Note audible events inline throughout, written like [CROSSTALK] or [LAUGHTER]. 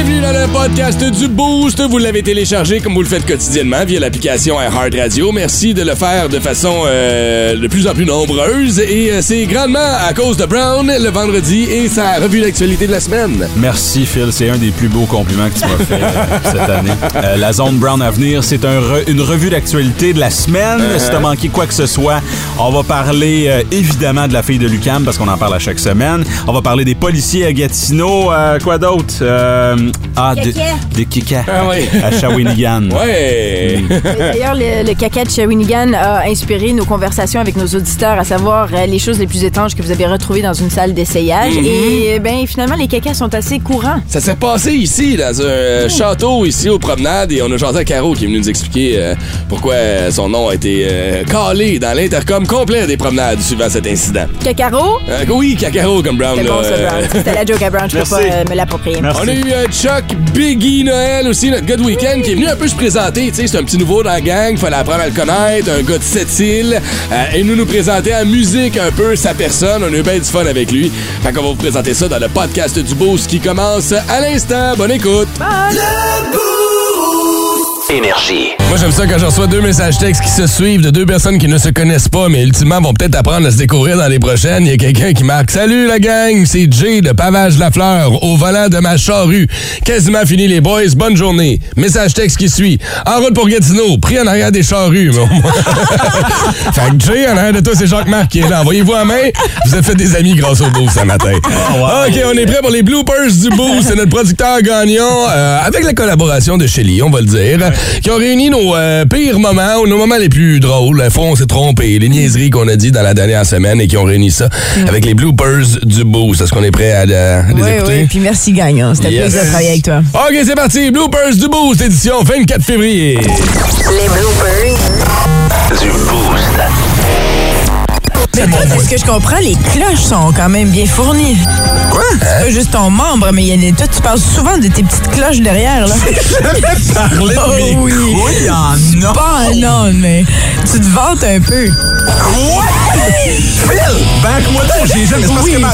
Bienvenue dans le podcast du Boost. Vous l'avez téléchargé comme vous le faites quotidiennement via l'application iHeart Radio. Merci de le faire de façon euh, de plus en plus nombreuse. Et euh, c'est grandement à cause de Brown le vendredi et sa revue d'actualité de la semaine. Merci Phil, c'est un des plus beaux compliments que tu m'as fait euh, [LAUGHS] cette année. La zone Brown à venir, c'est un re- une revue d'actualité de la semaine. Si t'as manqué quoi que ce soit, on va parler évidemment de la fille de Lucam parce qu'on en parle à chaque semaine. On va parler des policiers à Gatineau. Quoi d'autre? Euh, ah, de, Caca. de Kika Ah oui. [LAUGHS] à Shawinigan. [LAUGHS] Ouais. D'ailleurs, le, le caca de Shawinigan a inspiré nos conversations avec nos auditeurs, à savoir euh, les choses les plus étranges que vous avez retrouvées dans une salle d'essayage. Et euh, ben finalement, les cacas sont assez courants. Ça s'est passé ici, dans un euh, château, ici aux promenades, et on a jasé à Caro qui est venu nous expliquer euh, pourquoi son nom a été euh, calé dans l'intercom complet des promenades suivant cet incident. Cacaro? Euh, oui, Cacaro comme Brown. C'est là, bon, ça, Brown. C'était la joke à Brown, je peux pas euh, me l'approprier. Merci. On a eu euh, Chuck Biggie Noël aussi, notre gars de week-end, qui est venu un peu se présenter. Tu sais, c'est un petit nouveau dans la gang, fallait apprendre à le connaître, un gars de Sept-Îles. Euh, et nous nous présenter en musique un peu sa personne. On a eu bien du fun avec lui. Fait qu'on va vous présenter ça dans le podcast du Boost qui commence à l'instant. Bonne écoute. Énergie. Moi, j'aime ça quand je reçois deux messages textes qui se suivent de deux personnes qui ne se connaissent pas, mais ultimement vont peut-être apprendre à se découvrir dans les prochaines. Il y a quelqu'un qui marque Salut la gang, c'est Jay de Pavage la Fleur, au volant de ma charrue. Quasiment fini les boys, bonne journée. Message texte qui suit. En route pour Gatineau, pris en arrière des charrues. mais au moins- [LAUGHS] fait que Jay, en arrière de toi, c'est Jacques-Marc qui est là. Envoyez-vous la main. Vous êtes fait des amis grâce au boost ce matin. [LAUGHS] OK, on est prêt pour les bloopers du boost. C'est notre producteur gagnant, euh, avec la collaboration de Shelly, on va le dire, qui ont réuni nos euh, pires moments ou nos moments les plus drôles. Le fond, on s'est trompé. Les niaiseries qu'on a dit dans la dernière semaine et qui ont réuni ça avec les bloopers du boost. Est-ce qu'on est prêt à, euh, à les Oui, écouter? oui, puis merci, gagnant. C'était Yes. plaisir de travailler avec toi. OK, c'est parti. Bloopers du boost, édition 24 février. Les bloopers Du Boost. Mais toi, de ce que je comprends, les cloches sont quand même bien fournies. Quoi? C'est pas juste ton membre, mais il y a des- toi, tu parles souvent de tes petites cloches derrière, là. [LAUGHS] Parler de Oh oui. couilles en or. Pas non, mais tu te vantes un peu. Quoi? Phil, back-moi donc, j'ai jamais... C'est parce que ma...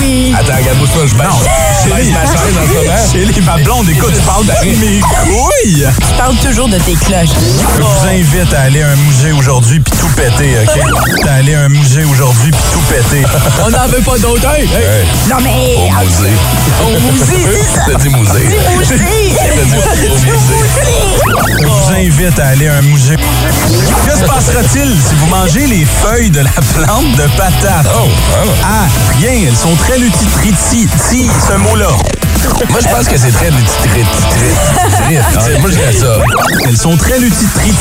Oui. Attends, regarde-moi ça, je bâche. Baisse ma chaise en ce moment. Chélie, ma blonde, écoute, tu parles de mes couilles. Tu parles toujours de tes cloches. Je vous invite à aller à un musée aujourd'hui puis tout péter, OK? [LAUGHS] À aller à un musée aujourd'hui puis tout péter. On n'en veut pas d'autres. Hey, hey. Non, mais. Au musée. Au musée, c'est ça. T'as dit musée. Musée. [LAUGHS] T'as dit au musée. Je vous invite à aller à un musée. Que se passera-t-il si vous mangez les feuilles de la plante de patate? Oh, oh. Ah, rien, elles sont très lutritrici. Si, ce mot-là. Moi, je pense que c'est très lutitrit. Moi, je dirais ça. Elles sont très lutitrit.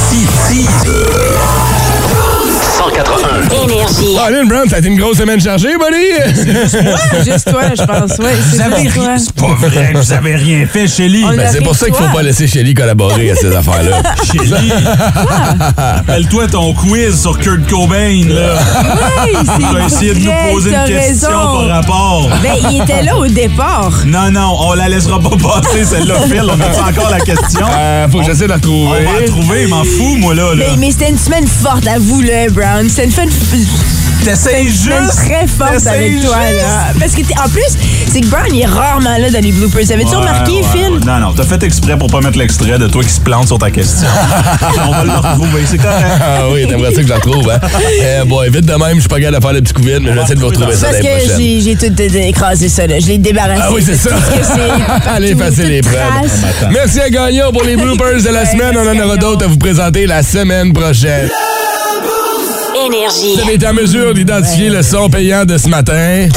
981. Énergie. Ah, Brown, ça a été une grosse semaine chargée, buddy. Juste toi, je pense. Ouais, c'est C'est pas vrai que vous avez rien fait, Shelly. Ben, c'est pour ça qu'il faut pas laisser Shelly collaborer à ces affaires-là. [LAUGHS] Shelly. [LAUGHS] Rappelle-toi ton quiz sur Kurt Cobain, là. Oui, Tu as de nous poser une question par rapport. Ben, il était là au départ. [LAUGHS] Non, non, on la laissera pas passer, celle-là, Phil. On a encore la question? Euh, faut que j'essaie de la On va la trouver, m'en fous, moi, là. Mais, ben, mais c'était une semaine forte, avoue-le, Brown. C'était une semaine, T'essayes juste. très forte avec toi, juste. là. Parce que, t'es- en plus, c'est que Brown, il est rarement là dans les bloopers. Avais-tu Ouais, remarqué, ouais, Phil? ouais. Non, non, t'as fait exprès pour pas mettre l'extrait de toi qui se plante sur ta question. [LAUGHS] on va le retrouver, c'est correct. Ah oui, t'aimerais ça que je la retrouve, hein? Eh boy, vite de même, je suis pas capable de faire le petit coup vite, mais je vais essayer de vous retrouver ça Parce l'année que prochaine. j'ai j'ai tout écrasé ça, là. Je l'ai débarrassé. Ah oui, c'est ça. Que c'est. [LAUGHS] Allez, partout, effacer les preuves. trace. Merci à Gagnon pour les [LAUGHS] bloopers de la Ouais, semaine. On en merci, aura Gagnon. d'autres à vous présenter la semaine prochaine. Énergie. Vous avez été en mesure d'identifier le son payant de ce matin?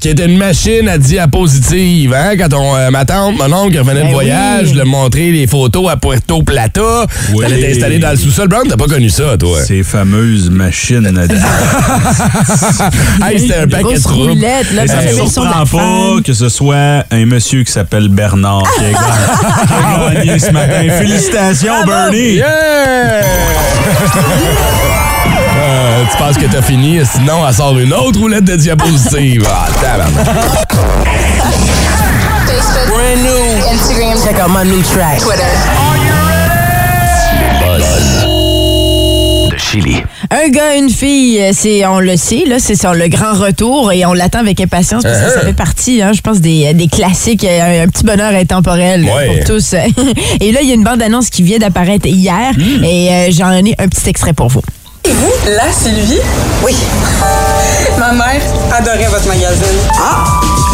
Qui était une machine à diapositive, hein? Quand on, euh, ma tante, mon oncle revenait de Ben voyage, oui. je lui ai montré les photos à Puerto Plata. Oui. Elle était installée dans le sous-sol. Brown, t'as pas connu ça, toi? Ces fameuses machines à [LAUGHS] Hey, c'était un paquet de roulette, là. Ça ne le surprend pas que ce soit un monsieur qui s'appelle Bernard qui a gagné, qui a gagné ce matin. [LAUGHS] Félicitations, Bernie! Yeah! [LAUGHS] Euh, tu penses que t'as fini, sinon elle sort une autre roulette de diapositive. Ah, tabarnak. Facebook. Brand new. Instagram. Check out my new track. Twitter. Buzz Chili. Un gars, une fille, euh, c'est, on le sait, là, c'est le grand retour et on l'attend avec impatience parce que ça fait partie, hein, je pense, des, des classiques, euh, un, petit bonheur intemporel Ouais. pour tous. [LAUGHS] Et là, il y a une bande-annonce qui vient d'apparaître hier et euh, j'en ai un petit extrait pour vous. Là, Sylvie? Oui. Ma mère adorait votre magazine. Ah!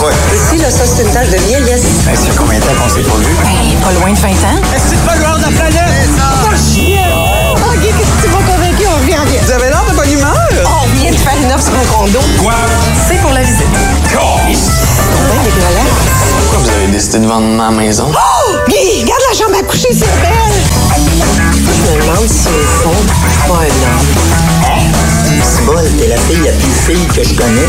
Ouais. Ici, là, ça, c'est une tache de vieillesse. Ben, fait combien de temps qu'on s'est pas vu? pas loin de 20 ans. C'est pas le de la planète! Pas chier! OK, qu'est-ce que tu m'as convaincu? On revient, on. Vous avez l'air de bonne humeur? On vient de faire une offre sur un condo. Quoi? C'est pour la visite. Ben, dégueulasse. Pourquoi vous avez décidé de vendre ma maison? Oh! Guy, regarde la chambre à coucher, c'est belle! Je me demande si, au fond, je suis pas un homme. C'est bol, t'es la fille la plus fille que je connais.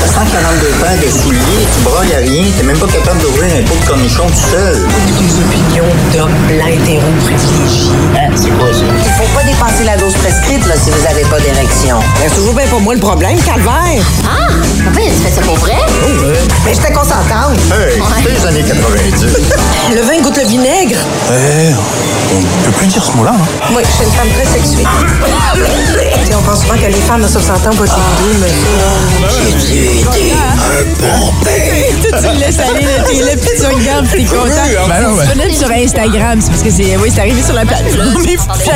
T'as 142 paires de souliers, tu brailles à rien, t'es même pas capable d'ouvrir un pot de cornichon tout seul. Des opinions d'hommes blancs hétéro privilégiés. Hein? C'est quoi ça? Il faut pas dépasser la dose prescrite là, si vous avez pas d'érection. C'est toujours bien pour moi le problème, calvaire. Ah! Papa, tu fais ça pour vrai? Mais j'étais consentante. Hey, c'est les années 90. Le vin goûte le vinaigre. Eh, on peut plus dire ce mot-là, hein? Moi, je suis une femme très sexuée. [LAUGHS] Tu sais, on pense souvent que les femmes de 60 ans vont être mais Toi, tu le laisses aller, là, t'es là, puis tu regardes, puis t'es content. Ben non, ben- sur Instagram, c'est parce que c'est, oui, c'est arrivé sur la plateforme.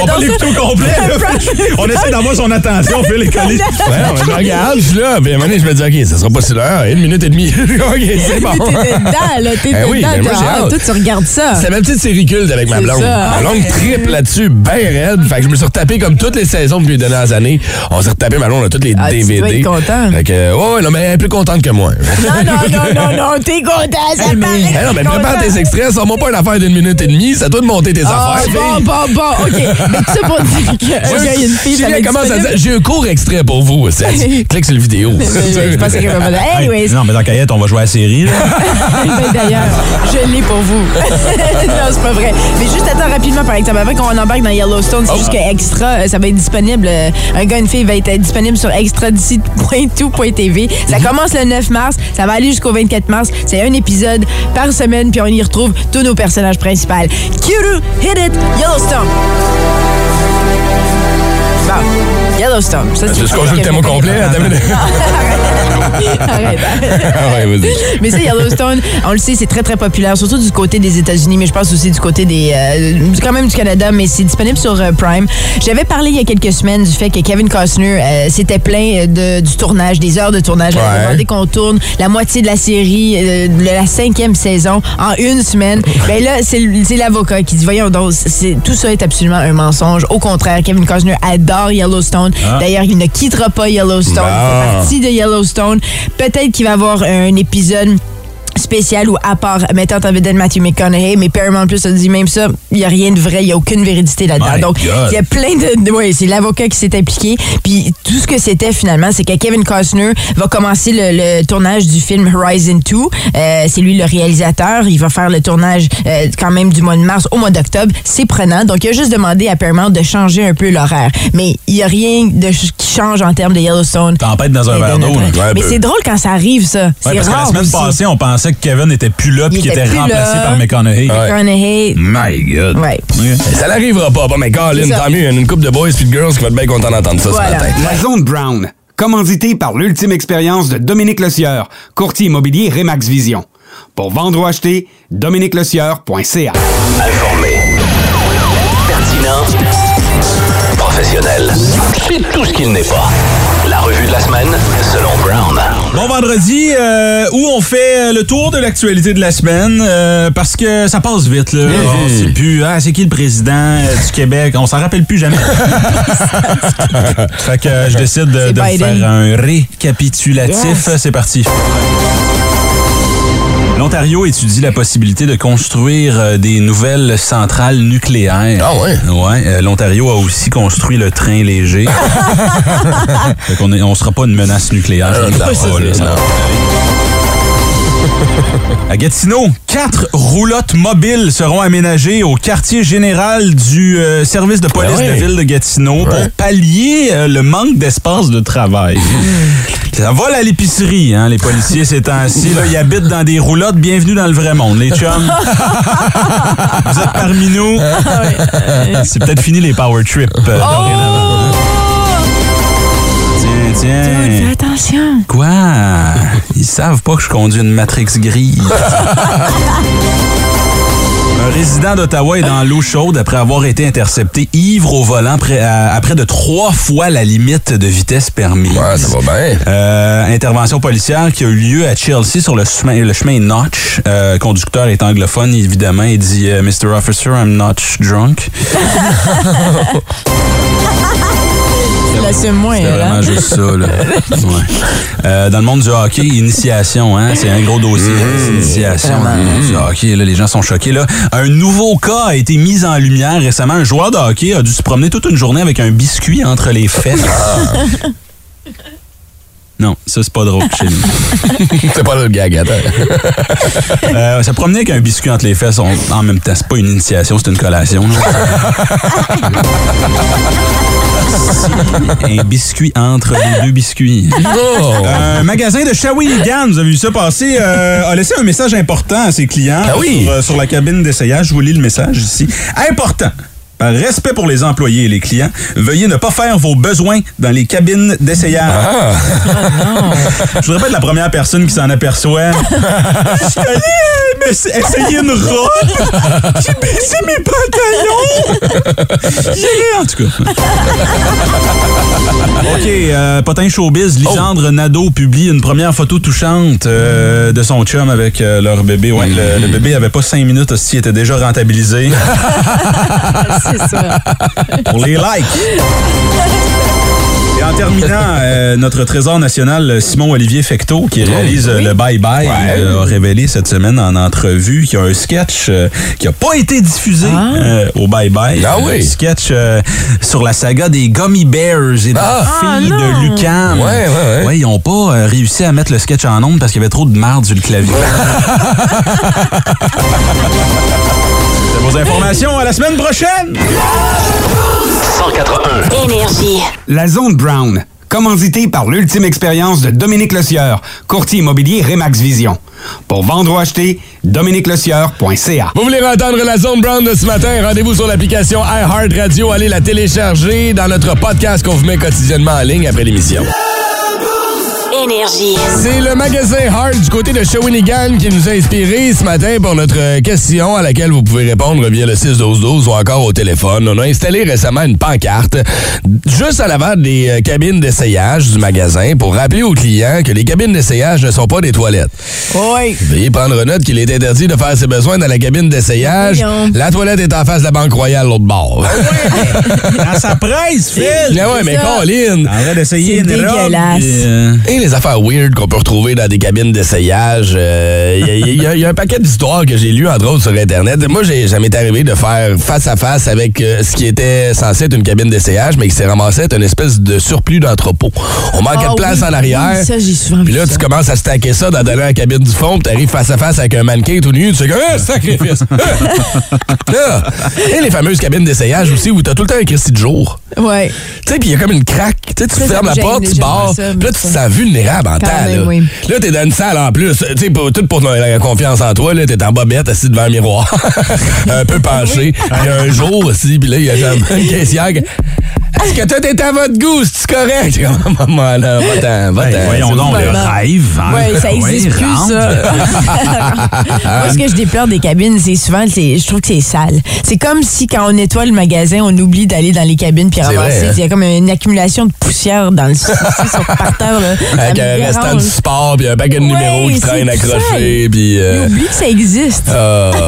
On va l'écouter au complet. là. [LAUGHS] On essaie d'avoir son attention, Phil et Colis. [LAUGHS] Ouais, je regarde, je suis là. Puis à un moment donné, je me dis, OK, ça sera pas si l'heure. Une minute et demie. [LAUGHS] OK, c'est bon. T'étais dedans, là, t'étais Eh oui, dedans. mais moi, j'ai. Toi, tu regardes ça. C'est ma petite série culte avec ma blonde. Ma longue triple là-dessus, bien raide. Fait que je me suis retapé comme toutes les saisons depuis les dernières années. On s'est retapé ma blonde à toutes les Ah, tu DVD. dois être content. Fait que, euh, ouais, ouais, non, mais elle est plus contente que moi. Non, non, non, non, non, t'es content, ça Eh paraît. non, mais T'es prépare tes extraits, ça va pas une affaire d'une minute et demie, c'est à toi de monter tes Ah, affaires. bon, bon, bon, OK. Mais tout ça pour dire qu'un gars et une fille, ça commence à dire, j'ai un court extrait pour vous. Ça [LAUGHS] Clique sur le vidéo. Je pensais qu'elle va me dire, Non, mais dans Caillette, on va jouer à la série. [LAUGHS] Ben, D'ailleurs, je l'ai pour vous. [LAUGHS] non, c'est pas vrai. Mais juste attends rapidement, par exemple, avant qu'on embarque dans Yellowstone, c'est juste que Extra, euh, ça va être disponible. Euh, Un gars, une fille va être disponible sur extra.tout.tv. Ça commence le 9 mars, ça va aller jusqu'au 24 mars. C'est un épisode par semaine, puis on y retrouve tous nos personnages principaux. Kuru, hit it, Yellowstone. Bon, Yellowstone. Ça, C'est ce qu'on joue le thème au complet. [LAUGHS] Arrête, arrête. Ah. Mais ça, Yellowstone, on le sait, c'est très, très populaire, surtout du côté des États-Unis, mais je pense aussi du côté des. euh, quand même du Canada, mais c'est disponible sur euh, Prime. J'avais parlé il y a quelques semaines du fait que Kevin Costner euh, s'était plaint de, du tournage, des heures de tournage. Il Ouais. avait demandé qu'on tourne la moitié de la série, euh, de la cinquième saison, en une semaine. [LAUGHS] Ben là, c'est l'avocat qui dit Voyons donc, tout ça est absolument un mensonge. Au contraire, Kevin Costner adore Yellowstone. D'ailleurs, il ne quittera pas Yellowstone. Il Ah. fait partie de Yellowstone. Peut-être qu'il va y avoir un épisode spécial ou à part mettant en vedette Matthew McConaughey, mais Paramount Plus a dit même ça, il n'y a rien de vrai, il n'y a aucune véridité là-dedans. Donc, il y a plein de... de- ouais, c'est l'avocat qui s'est impliqué. Puis tout ce que c'était finalement, c'est que Kevin Costner va commencer le, le tournage du film Horizon 2. Euh, c'est lui le réalisateur. Il va faire le tournage euh, quand même du mois de mars au mois d'octobre. C'est prenant. Donc, il a juste demandé à Paramount de changer un peu l'horaire. Mais il n'y a rien de qui change en termes de Yellowstone. Tempête dans un verre d'eau. Ouais, Mais c'est drôle quand ça arrive, ça. Ouais, c'est parce que la rare semaine aussi. passée, on pensait que Kevin n'était plus là puis Il qu'il était plus remplacé là. par McConaughey. Ouais. McConaughey. My God. Ouais. Ça n'arrivera pas. Bon, mais Colin, tant mieux. Il y a une couple de boys puis de girls qui vont être bien contents d'entendre ça Voilà. ce matin. La Zone Brown, commanditée par l'ultime expérience de Dominique Lecieur, courtier immobilier Remax Vision. Pour vendre ou acheter, dominiquelecieur.ca. Informé. Pertinent. Professionnel. C'est tout ce qu'il n'est pas. La revue de la semaine, selon Brown. Bon vendredi, euh, où on fait euh, le tour de l'actualité de la semaine, euh, parce que ça passe vite. Là. On sait plus, ah, c'est qui le président du Québec? On s'en rappelle plus jamais. [LAUGHS] fait que je décide de, faire un récapitulatif. Yes. C'est parti. L'Ontario étudie la possibilité de construire euh, des nouvelles centrales nucléaires. Ah ouais? Ouais, euh, l'Ontario a aussi construit le train léger. [LAUGHS] fait qu'on on sera pas une menace nucléaire. Ne là, c'est- ça À Gatineau, quatre roulottes mobiles seront aménagées au quartier général du euh, service de police Ah ouais. de ville de Gatineau pour pallier euh, le manque d'espace de travail. [LAUGHS] Ça vole à l'épicerie, hein, les policiers ces temps-ci. là, Ils habitent dans des roulottes. Bienvenue dans le vrai monde, les chums. [LAUGHS] Vous êtes parmi nous. C'est peut-être fini les power trips. euh, dorénavant. Tiens, tiens. Fais attention. Quoi? Ils savent pas que je conduis une Matrix grise. [LAUGHS] Un résident d'Ottawa est dans l'eau chaude après avoir été intercepté ivre au volant près- à, à près de trois fois la limite de vitesse permise. Ouais, ça va bien. Euh, intervention policière qui a eu lieu à Chelsea sur le chemin, le chemin Notch. Euh, conducteur est anglophone, évidemment. Il dit euh, Mr. Officer, I'm not drunk. [LAUGHS] Tu l'assumes moins, C'est hein? vraiment juste ça, là. [LAUGHS] Ouais. Euh, dans le monde du hockey, initiation, hein, c'est un gros dossier. c'est initiation dans le monde du hockey, là, les gens sont choqués. Là. Un nouveau cas a été mis en lumière récemment. Un joueur de hockey a dû se promener toute une journée avec un biscuit entre les fesses. [LAUGHS] Non, ça, c'est pas drôle chez nous. [LAUGHS] C'est pas le gag, attends. [LAUGHS] Euh, se promener avec un biscuit entre les fesses, on- en même temps, c'est pas une initiation, c'est une collation. [LAUGHS] un biscuit entre les deux biscuits. Oh. Un magasin de Shawinigan, vous avez vu ça passer, euh, a laissé un message important à ses clients Ah oui. sur, euh, sur la cabine d'essayage. Je vous lis le message ici. Important. Par respect pour les employés et les clients, veuillez ne pas faire vos besoins dans les cabines d'essayage. Ah. [LAUGHS] Je voudrais pas être la première personne qui s'en aperçoit. [LAUGHS] Je suis allé essayer une robe. J'ai baissé mes pantalons. J'ai en tout cas. [LAUGHS] OK, euh, Potin Showbiz, Lisandre Nadeau publie une première photo touchante euh, de son chum avec euh, leur bébé. Ouais, le, le bébé avait pas cinq minutes, aussi, il était déjà rentabilisé. C'est ça. [LAUGHS] Pour les likes. Et en terminant, euh, notre trésor national, Simon-Olivier Fecteau, qui réalise euh, le Bye Bye, euh, a révélé cette semaine en entrevue qu'il y a un sketch euh, qui n'a pas été diffusé euh, au Bye Bye. Ah oui? Un sketch euh, sur la saga des Gummy Bears et de la Ah. fille de Lucam. Ouais, ouais, ouais. ils n'ont pas euh, réussi à mettre le sketch en ondes parce qu'il y avait trop de marde sur le clavier. [LAUGHS] [LAUGHS] C'est vos informations. À la semaine prochaine! 181. Énergie. La Zone Brown, commanditée par l'ultime expérience de Dominique Lecieur, courtier immobilier Remax Vision. Pour vendre ou acheter, dominiquelecieur.ca. Vous voulez entendre la zone brown de ce matin? Rendez-vous sur l'application iHeartRadio. Allez la télécharger dans notre podcast qu'on vous met quotidiennement en ligne après l'émission. Énergie. C'est le magasin Hard du côté de Shawinigan qui nous a inspiré ce matin pour notre question à laquelle vous pouvez répondre via le 61212 ou encore au téléphone. On a installé récemment une pancarte juste à l'avant des euh, cabines d'essayage du magasin pour rappeler aux clients que les cabines d'essayage ne sont pas des toilettes. Oui. Veuillez prendre note qu'il est interdit de faire ses besoins dans la cabine d'essayage. La toilette est en face de la Banque Royale, l'autre bord. [LAUGHS] Dans sa presse, Phil! Ah ouais, mais. Colin! En train d'essayer C'est une robe. dégueulasse. puis, euh, Les affaires weird qu'on peut retrouver dans des cabines d'essayage. Il y, a- y a un paquet d'histoires que j'ai lues, entre autres, sur Internet. Moi, j'ai jamais été arrivé de faire face à face avec euh, ce qui était censé être une cabine d'essayage, mais qui s'est ramassé être une espèce de surplus d'entrepôt. On manquait Ah de place oui, en arrière. oui, ça, j'ai souvent Puis vu là, ça. tu commences à stacker ça dans la cabine du fond, puis t'arrives face à face avec un mannequin tout nu, tu sais que, ah, sacrifice! Ah! [LAUGHS] [LAUGHS] Là. Et les fameuses cabines d'essayage aussi, où t'as tout le temps un Christy de jour. Ouais. Tu sais, puis il y a comme une craque. Tu tu fermes me la porte, tu barres. là, tu te ça. Vulnérable en Quand temps. même, là. oui. Là, t'es dans une salle en plus. Tu sais, pour- tout pour la confiance en toi, là, t'es en bobette, assis devant un miroir, [LAUGHS] un peu penché. Il y a un jour aussi, puis là, il y a une caissière qui- Est-ce que tout est à votre goût? C'est correct? Maman, là, va-t'en, va-t'en. Ben, voyons donc, le rêve. hein? Ouais, ça existe plus, rentre. ça. [LAUGHS] Moi, ce que je déplore des cabines, c'est souvent, c'est- je trouve que c'est sale. C'est comme si quand on nettoie le magasin, on oublie d'aller dans les cabines puis C'est ramasser. hein? Il y a comme une accumulation de poussière dans le [LAUGHS] sur par terre. Là. Avec un restant dérange. du sport, puis un paquet de Ouais, numéros qui traînent accrochés, puis... Euh, oublie que ça existe. ah. [LAUGHS]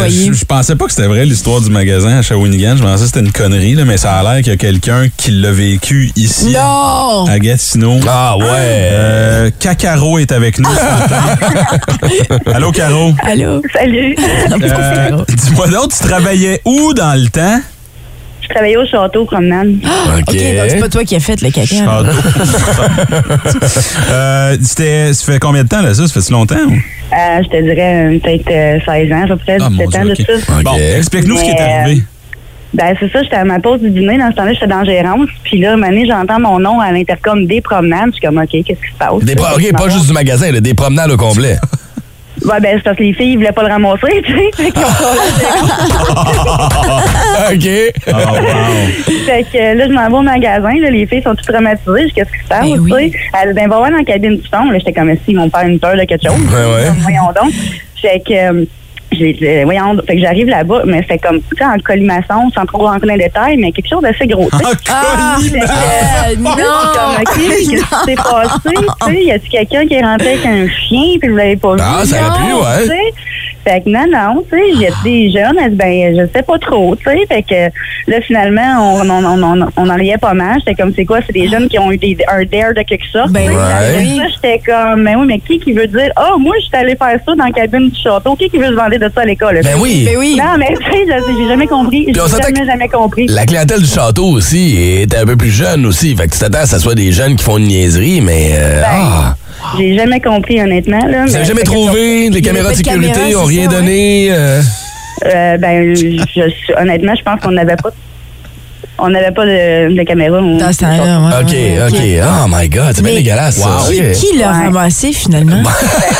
Ouais, je, je pensais pas que c'était vrai l'histoire du magasin à Shawinigan. Je pensais que c'était une connerie, là, mais ça a l'air qu'il y a quelqu'un qui l'a vécu ici. Non! À Gatineau. Ah ouais! Euh, Cacaro est avec nous ce matin. [LAUGHS] Allô, Caro? Allô? Salut. [LAUGHS] Euh, Dis-moi donc, tu travaillais où dans le temps? Je travaillais au château promenade. [GASPS] OK. OK, donc c'est pas toi qui as fait le caca. [LAUGHS] euh, c'était- ça fait combien de temps, là, ça? Ça fait si longtemps? ou? Euh, je te dirais euh, peut-être euh, 16 ans, à peu près, Ah, mon 17 ans Dieu, de ok. ça. Bon, explique-nous ce qui est Mais, euh, arrivé. Ben, c'est ça, j'étais à ma pause du dîner. Dans ce temps-là, j'étais dans gérance. Puis là, une année, j'entends mon nom à l'intercom des promenades. Je suis comme, OK, qu'est-ce qui se passe? Des pro- OK, pas juste du magasin, là, des promenades au complet. [LAUGHS] Ouais, ben, c'est parce que les filles, ils voulaient pas le ramasser, tu sais. Fait qu'ils ont pas [LAUGHS] OK. Fait que là, je m'en vais au magasin. Là, les filles sont toutes traumatisées. Qu'est-ce qui se passe? Ben tu sais? Elle ben, va voir dans la cabine du son. Là, j'étais comme, si, ils vont me faire une peur de quelque chose. Ouais, ouais. Voyons donc. Fait que, euh, j'ai euh, voyons, fait que j'arrive là-bas, mais c'était comme, tu sais, en colimaçon, sans trop rentrer dans les détails, mais quelque chose d'assez gros. sais. Ah, euh, non. comme, OK, qu'est-ce qui s'est [LAUGHS] passé? Tu sais, y a-tu quelqu'un qui est rentré avec un chien puis vous l'avez pas vu? Ah, ça aurait pu, Non, ouais. Fait que non, non, tu sais, j'ai des jeunes, elle dit, ben, je sais pas trop, tu sais. Fait que là, finalement, on, on, on, on, on en riait pas mal. J'étais comme, c'est quoi? C'est des jeunes qui ont eu des, un dare de quelque sorte. Ben ça, j'étais comme, mais oui, mais qui qui veut dire, oh, moi, je suis allée faire ça dans la cabine du château. Qui qui veut se vendre de ça à l'école? Ben oui. Ben oui. Non, mais tu sais, je- j'ai jamais compris. J'ai jamais, jamais compris. La clientèle du château aussi est un peu plus jeune aussi. Fait que tu t'attends à ce que ce soit des jeunes qui font une niaiserie, mais. euh, ah. J'ai jamais compris, honnêtement. Là, Vous jamais trouvé? Les caméras de sécurité rien donné? euh, Euh, ben, je, honnêtement, je pense qu'on n'avait pas. On n'avait pas de, de caméra. on- Dans ce temps-là, ouais, OK, ouais, OK. Oh my God, c'est bien Mais dégueulasse, ça. Qui, l'a Ouais. ramassé finalement? [LAUGHS]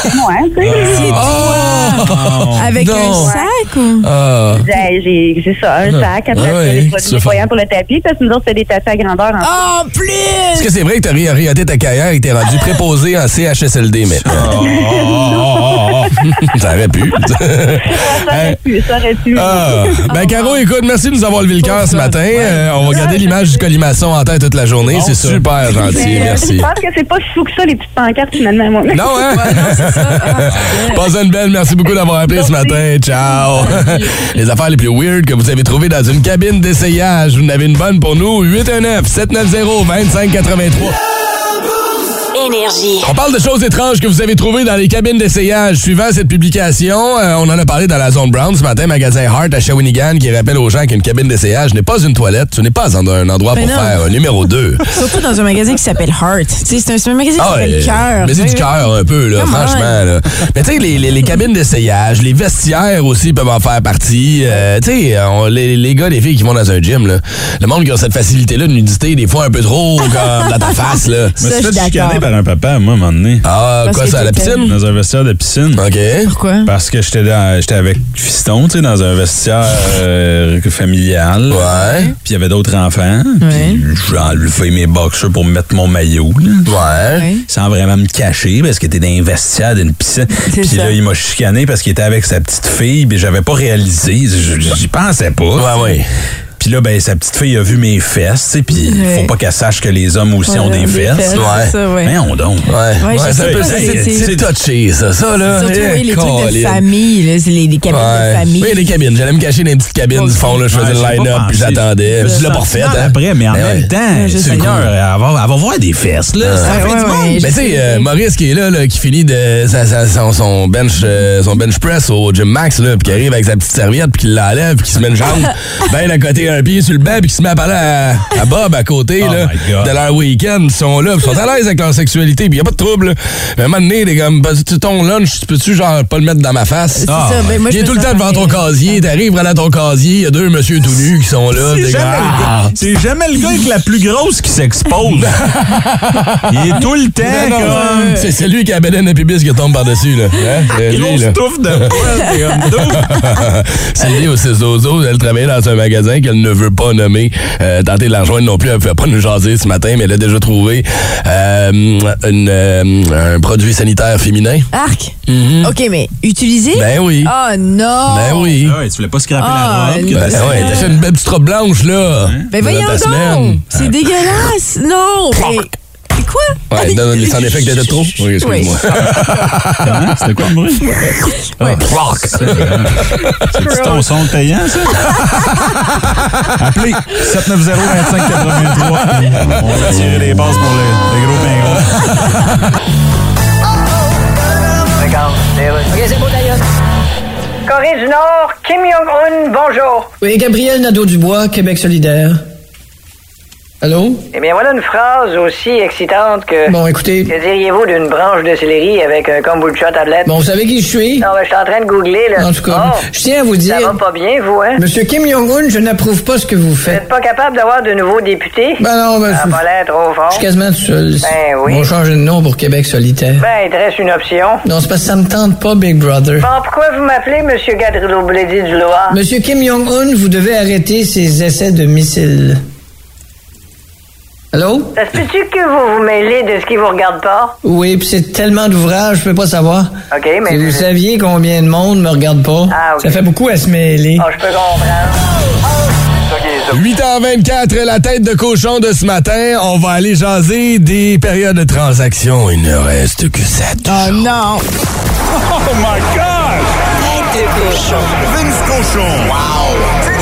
Ouais, tu sais. C'est Oh! toi! Avec non. un sac ou? Ah. Ben, j'ai- c'est ça, un sac, après Ouais, ça, ouais, des tu produits veux nettoyants pour le tapis, parce que nous autres, c'est des tapis à grandeur. En En Est-ce plus! que c'est vrai que t'as réorienté ta carrière et que t'es rendu préposé en CHSLD maintenant? [LAUGHS] ça aurait pu. Ça aurait pu, ça aurait pu. Ah. Ben, Caro, écoute, merci de nous avoir levé le cœur ce matin. Euh, on va garder l'image du colimaçon en tête toute la journée. C'est super gentil. Euh, Merci. Je pense que c'est pas si fou que ça, les petites pancartes, finalement. Moi. Non, hein? [LAUGHS] Passe une belle. Merci beaucoup d'avoir appelé ce matin. Ciao. [LAUGHS] les affaires les plus weird que vous avez trouvées dans une cabine d'essayage. Vous en avez une bonne pour nous. 819-790-2583. Énergie. On parle de choses étranges que vous avez trouvées dans les cabines d'essayage. Suivant cette publication, euh, on en a parlé dans la zone brown ce matin, magasin Hart à Shawinigan, qui rappelle aux gens qu'une cabine d'essayage n'est pas une toilette, ce n'est pas un endroit Ben pour non. faire un numéro 2. [LAUGHS] Surtout dans un magasin qui s'appelle Heart. C'est un, un magasin qui Ah, s'appelle ouais, Cœur. Mais c'est du cœur un peu, là, Come franchement. Là. Mais tu sais, les, les- les cabines d'essayage, les vestiaires aussi peuvent en faire partie. Euh, tu sais, on- les, les gars, les filles qui vont dans un gym, là, le monde qui a cette facilité-là de nudité, des fois un peu trop comme dans ta [LAUGHS] face. Là. Ça, je suis d'accord. Par un papa, moi, à un moment donné. Ah, Parce quoi que ça, à la piscine? Dans un vestiaire de piscine. OK. Pourquoi? Parce que j'étais dans- j'étais avec Fiston, tu sais, dans un vestiaire euh, familial. Ouais. Puis il y avait d'autres enfants. Ouais. Puis j'ai enlevé mes boxers pour mettre mon maillot. Là. Ouais. Ouais. Sans vraiment me cacher parce que t'es dans un vestiaire d'une piscine. C'est Puis ça. là, il m'a chicané parce qu'il était avec sa petite fille. Puis j'avais pas réalisé. Je- J'y pensais pas. Ouais, ouais. Puis là, ben, sa petite fille a vu mes fesses, tu sais, puis il Ouais. faut pas qu'elle sache que les hommes aussi Ouais, ont des, des fesses. fesses, Ouais. c'est ça, ouais. Mais on donc. Ouais, c'est touché, ça, ça, là. Surtout, Eh, oui, les trucs de famille, là, c'est les, les cabines Ouais. de famille. Oui, les cabines. J'allais me cacher dans les petites cabines du fond, là. Je faisais Ouais, le line-up, puis j'attendais. Je l'ai pas refait, hein. après, mais en Ben même temps. Seigneur, elle va, voir des fesses, là. ça fait du monde. Mais tu sais, euh, Maurice qui est là, là, qui finit de son, bench euh, son bench press au gym max, là, puis qui arrive avec sa petite serviette, puis qui l'enlève, puis qui se met une jambe [LAUGHS] ben à côté un pied sur le banc, puis qui se met à parler à, à Bob à côté Oh là, de leur week-end. Ils sont là, ils sont à l'aise avec leur sexualité, puis y a pas de trouble. là. Mais à un moment donné, t'es comme, bah, tu ton lunch, tu peux-tu genre pas le mettre dans ma face? C'est ça, ben, moi, Il me tout le temps devant ton casier, t'arrives à ton casier, il y a deux monsieur tout nus qui sont là. C'est jamais, le ah! gars- c'est jamais le gars avec la plus grosse qui s'expose. [LAUGHS] Il est tout le temps comme. C'est celui qui a Beden et Pubis qui tombe par-dessus, là. Hein? C'est lui, Grosse touffe de [LAUGHS] deux. Cindy au Zozo, elle travaillait dans un magasin qu'elle ne veut pas nommer. Euh, tenter de la rejoindre non plus, elle ne pouvait pas nous jaser ce matin, mais elle a déjà trouvé euh, une, euh, un produit sanitaire féminin. Arc? Mhm. OK, mais utilisé? Ben oui. Oh non! Ben oui. Ah ouais, tu voulais pas scraper Ah, la robe? Ben t'as- ouais, t'as fait une belle petite robe blanche, là. Ben Dans voyons donc! semaine. C'est dégueulasse! Non! Mais quoi? Ouais, donne les sound effects de trop. Oui, excuse-moi. Comment? C'était quoi le bruit? Ouais. C'est ton son payant, ça? [LAUGHS] Appelez 790-2583. On va tirer les bases pour les, les gros pingouins. Corée du Nord, Kim Jong-un, bonjour. Oui, Gabriel Nadeau-Dubois, Québec solidaire. Allô? Eh bien, voilà une phrase aussi excitante que... Bon, écoutez. Que diriez-vous d'une branche de céleri avec un kombucha tablette? Bon, vous savez qui je suis? Non, ben, je suis en train de googler, là. En tout cas, Oh, je tiens à vous dire. Ça va pas bien, vous, hein? Monsieur Kim Jong-un, je n'approuve pas ce que vous Vous faites. êtes pas capable d'avoir de nouveaux députés? Ben non, ben, Ça a je- pas l'air trop fort. Je suis quasiment tout seul. Ben oui. On va changer de nom pour Québec solitaire. Ben, il te reste une option. Non, c'est parce que ça me tente pas, Big Brother. Bon, pourquoi vous m'appelez Monsieur Gadrillo Bledy du Loir? Monsieur Kim Jong-un, vous devez arrêter ces essais de missiles. Allô? Ça se peut-tu que vous vous mêlez de ce qui vous regarde pas? Oui, puis c'est tellement d'ouvrages, je peux pas savoir. OK, mais... Si vous saviez combien de monde me regarde pas, Ah, ça fait beaucoup à se mêler. Oh, je peux comprendre. 8h24, la tête de cochon de ce matin. On va aller jaser des périodes de transaction. Il ne reste que 7. Oh non! Oh my God! Tête de cochon. Vince cochon. Wow!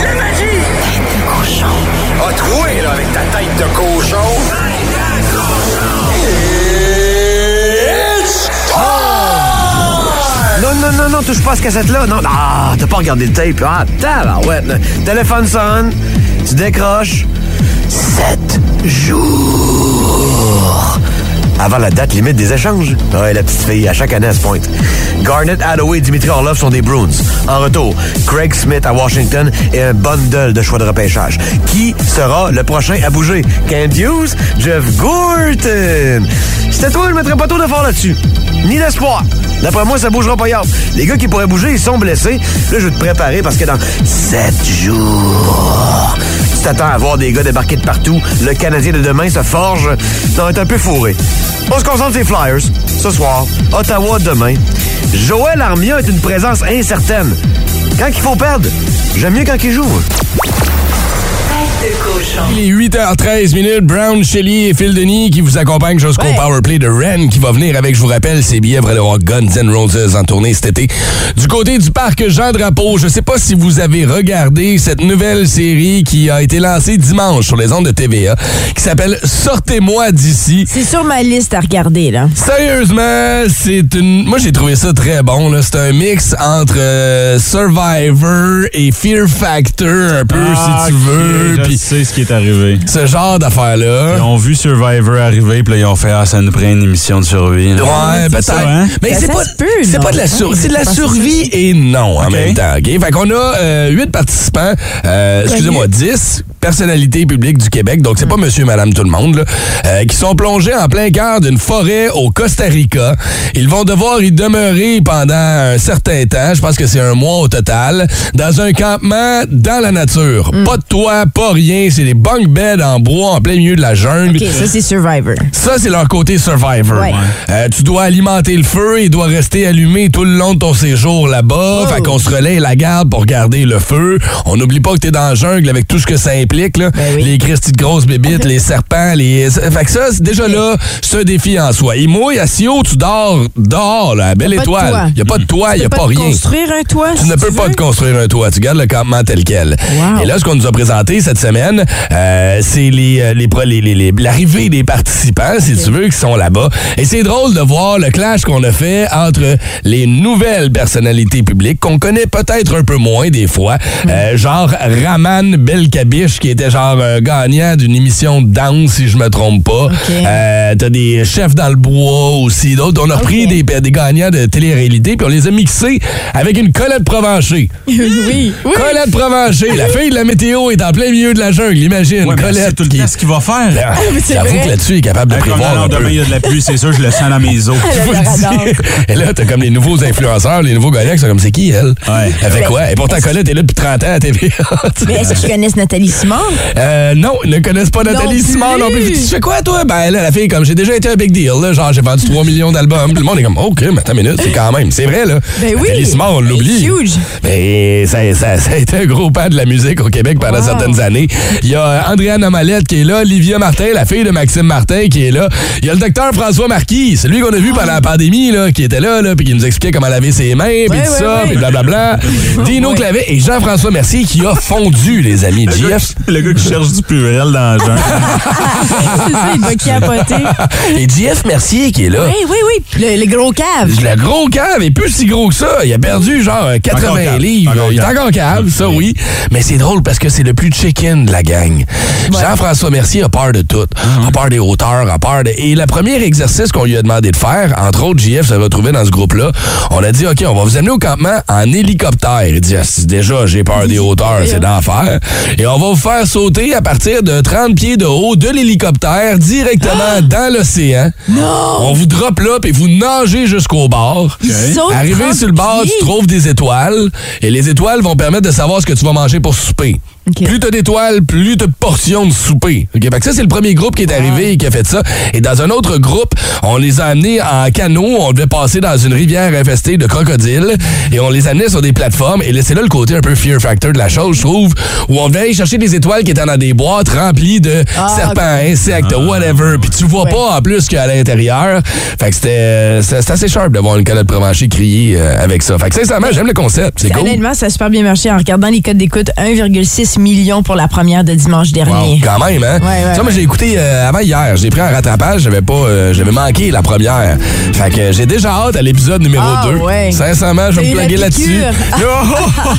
Troué, là, avec ta tête de cochon. Non, non, non, non, touche pas à ce cassette-là. Non, ah, t'as pas regardé le tape. Ah, tabarouette. là. Téléphone sonne, tu décroches. Sept jours. Avant la date limite des échanges. Ouais, la petite fille, à chaque année, elle se pointe. Garnett Hathaway Dimitri Orlov sont des Bruins. En retour, Craig Smith à Washington et un bundle de choix de repêchage. Qui sera le prochain à bouger? Kent Hughes? Jeff Gorton? C'était toi, je mettrais pas trop d'efforts là-dessus. Ni d'espoir. D'après moi, ça bougera pas hier. Les gars qui pourraient bouger, ils sont blessés. Là, je vais te préparer parce que dans sept jours, tu t'attends à voir des gars débarquer de partout. Le Canadien de demain se forge. Ça va être un peu fourré. On se concentre sur les Flyers. Ce soir, Ottawa demain. Joël Armia est une présence incertaine. Quand il faut perdre, j'aime mieux quand il joue. Il est 8h13 minutes. Brown, Shelley et Phil Denis qui vous accompagnent jusqu'au Powerplay de Ren qui va venir avec, je vous rappelle, ses billets pour aller voir Guns N' Roses en tournée cet été. Du côté du parc Jean Drapeau, je sais pas si vous avez regardé cette nouvelle série qui a été lancée dimanche sur les ondes de TVA qui s'appelle Sortez-moi d'ici. C'est sur ma liste à regarder, là. Sérieusement, c'est une. Moi, j'ai trouvé ça très bon. là. C'est un mix entre euh, Survivor et Fear Factor, un peu, Ah, si tu ok, veux. Puis sais ce qui est arrivé. ce genre d'affaires-là. Ils ont vu Survivor arriver, puis là, ils ont fait Ah, ça nous prend une émission de survie. là. Ouais, peut-être. ça, hein? Mais Ben, c'est pas, peut, de la sur- Ouais, c'est de la survie et non en même temps. OK? Fait qu'on a euh, huit participants, euh, excusez-moi, 10 personnalités publiques du Québec, donc c'est pas monsieur, madame, tout le monde, là, euh, qui sont plongés en plein cœur d'une forêt au Costa Rica. Ils vont devoir y demeurer pendant un certain temps, je pense que c'est un mois au total, dans un campement dans la nature. Mm. Pas de toit, pas rien, c'est des bunk beds en bois en plein milieu de la jungle. OK, ça, c'est Survivor. Ça, c'est leur côté Survivor. Ouais. Euh, tu dois alimenter le feu, il doit rester allumé tout le long de ton séjour là-bas. Fait qu'on se relaie la garde pour garder le feu. On n'oublie pas que t'es dans la jungle avec tout ce que ça implique. Là. Les cristis de grosses bébites, les serpents, les... Fait que ça, c'est déjà là, c'est un défi en soi. Et moi, à si haut, tu dors dehors, là, à belle Y a pas de étoile. toit. Il n'y a pas de toit, il n'y a Tu peux pas te rien. construire un toit, Tu si ne peux pas te construire un toit. Tu gardes le campement tel quel. Wow. Et là, ce qu'on nous a présenté cette semaine, euh, c'est les, euh, les, les- les- l'arrivée des participants, si tu veux, qui sont là-bas. Et c'est drôle de voir le clash qu'on a fait entre les nouvelles personnalités publiques, qu'on connaît peut-être un peu moins des fois, euh, genre Raman Belkabiche, qui était genre un gagnant d'une émission de danse, si je me trompe pas. Euh, T'as des chefs dans le bois aussi, d'autres. On a pris des, des gagnants de télé-réalité, puis on les a mixés avec une Colette Provencher. [LAUGHS] oui, oui. Colette Provencher, la fille de la météo est en plein milieu de la jungle, imagine. Ouais, Colette. c'est tout le qui- temps ce qu'il va faire. Ben, c'est J'avoue que là-dessus, il est capable de comme prévoir non, un demain, il y a de la pluie, c'est sûr, je le sens dans mes os. Je vous le dis. Et là, t'as comme les nouveaux influenceurs, les nouveaux qui sont comme c'est qui, elle? Elle fait quoi? Et pourtant, Colette est là depuis 30 ans à TVA. [LAUGHS] Mais est-ce qu'ils connaissent Nathalie Simon? Euh, non, ils ne connaissent pas Nathalie Non Simon non plus. Tu fais quoi, toi? Ben, là, la fille, comme j'ai déjà été un big deal, là, genre, j'ai vendu 3 millions d'albums. Le monde est comme, OK, mais attends une minute, c'est quand même. C'est vrai, là. Ben oui. Nathalie Simon, on l'oublie. Huge. Mais ça, ça- ça a été un gros pas de la musique au Québec pendant Wow. certaines années. Il y a euh, Andréane Amalette qui est là, Livia Martin, la fille de Maxime Martin qui est là. Il y a le docteur François Marquis, c'est lui qu'on a vu pendant la pandémie, là, qui était là, là puis qui nous expliquait comment laver ses mains, puis Ouais, tout ouais, ça, puis blablabla. Dino Clavet et Jean-François Mercier qui a fondu, les amis. Le gars, JF. le gars qui cherche du pluriel dans la jungle. [LAUGHS] c'est ça, il doit capoter. Et JF Mercier qui est là. Oui, oui, oui. Le, le gros cave. Le gros cave est plus si gros que ça. Il a perdu genre euh, 80 Encore cave. livres. Il est cave. encore cave, ça oui. Mais c'est drôle parce que c'est le plus check-in imagine la gang. Jean-François Mercier a peur de tout. A peur des hauteurs, a peur de... Et le premier exercice qu'on lui a demandé de faire, entre autres, JF se retrouvait dans ce groupe-là, on a dit, OK, on va vous amener au campement en hélicoptère. Il dit, Ah, déjà, j'ai peur des hauteurs, c'est d'enfer. Et on va vous faire sauter à partir de 30 pieds de haut de l'hélicoptère directement dans l'océan. On vous drop là, puis vous nagez jusqu'au bord. Arrivé 30 sur le bord, pieds? tu trouves des étoiles. Et les étoiles vont permettre de savoir ce que tu vas manger pour souper. Plus t'as d'étoiles, plus t'as de portions de souper. OK? Fait que ça, c'est le premier groupe qui est arrivé et qui a fait ça. Et dans un autre groupe, on les a amenés en canot. On devait passer dans une rivière infestée de crocodiles. Et on les amenait sur des plateformes. Et là, c'est là le côté un peu fear factor de la chose, je trouve, où on devait aller chercher des étoiles qui étaient dans des boîtes remplies de Ah, serpents, insectes, whatever. Puis tu vois pas en plus qu'à l'intérieur. Fait que c'était assez sharp d'avoir une calotte prémanchée crier euh, avec ça. Fait que sincèrement, j'aime le concept. C'est cool. Honnêtement, ça a super bien marché en regardant les codes d'écoute. 1,6 million pour la première de dimanche Wow, dernier. quand même, hein? Ouais, ouais, ça, moi, j'ai écouté euh, avant hier. J'ai pris un rattrapage. J'avais pas, euh, j'avais manqué la première. Fait que j'ai déjà hâte à l'épisode numéro Ah, 2. ouais. Sincèrement, je vais me plugger là-dessus. piqûre. [LAUGHS]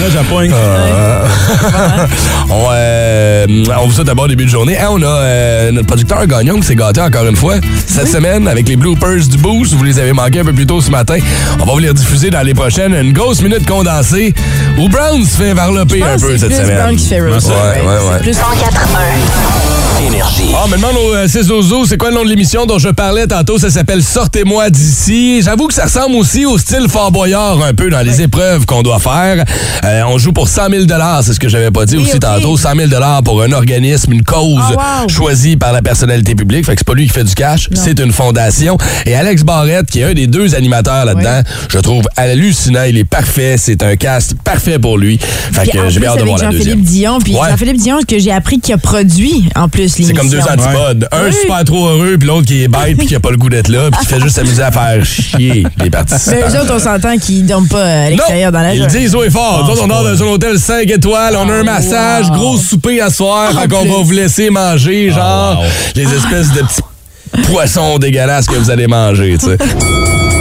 Là, j'appogne. Euh, [LAUGHS] on, euh, on vous souhaite d'abord début de journée. Hein, on a euh, notre producteur Gagnon qui s'est gâté encore une fois cette semaine avec les bloopers du boost. Vous les avez manqués un peu plus tôt ce matin. On va vous les rediffuser dans les prochaines. Une grosse minute condensée où Brown se fait varloper un pense plus Brown qui fait Rosie. Ouais, ouais, Énergie. Ah, me demande au 6 Zozo, c'est quoi le nom de l'émission dont je parlais tantôt? Ça s'appelle Sortez-moi d'ici. J'avoue que ça ressemble aussi au style Fort Boyard un peu dans les épreuves qu'on doit faire. Euh, on joue pour 100 000 c'est ce que j'avais pas dit Oui, aussi ok. tantôt. 100 000 pour un organisme, une cause Ah, wow. choisie par la personnalité publique. Fait que c'est pas lui qui fait du cash, c'est une fondation. Et Alex Barrette, qui est un des deux animateurs là-dedans, je trouve hallucinant. Il est parfait. C'est un cast parfait pour lui. Fait Puis que euh, j'ai hâte de voir la deuxième. Jean-Philippe Dion. Puis Ouais. Jean-Philippe Dion, que j'ai appris qu'il a produit en plus C'est l'émission. comme deux antipodes. Un Oui. super trop heureux, puis l'autre qui est bête, puis qui a pas le goût d'être là, puis qui fait juste s'amuser à faire chier les participants. Mais eux autres, on s'entend qu'ils dorment pas à l'extérieur dans la Ils disent et fort. Nous autres, on dort dans un hôtel 5 étoiles, on a un massage, gros souper à soir, fait qu'on va vous laisser manger, genre, les espèces de petits poissons dégueulasses que vous allez manger, tu sais. [LAUGHS]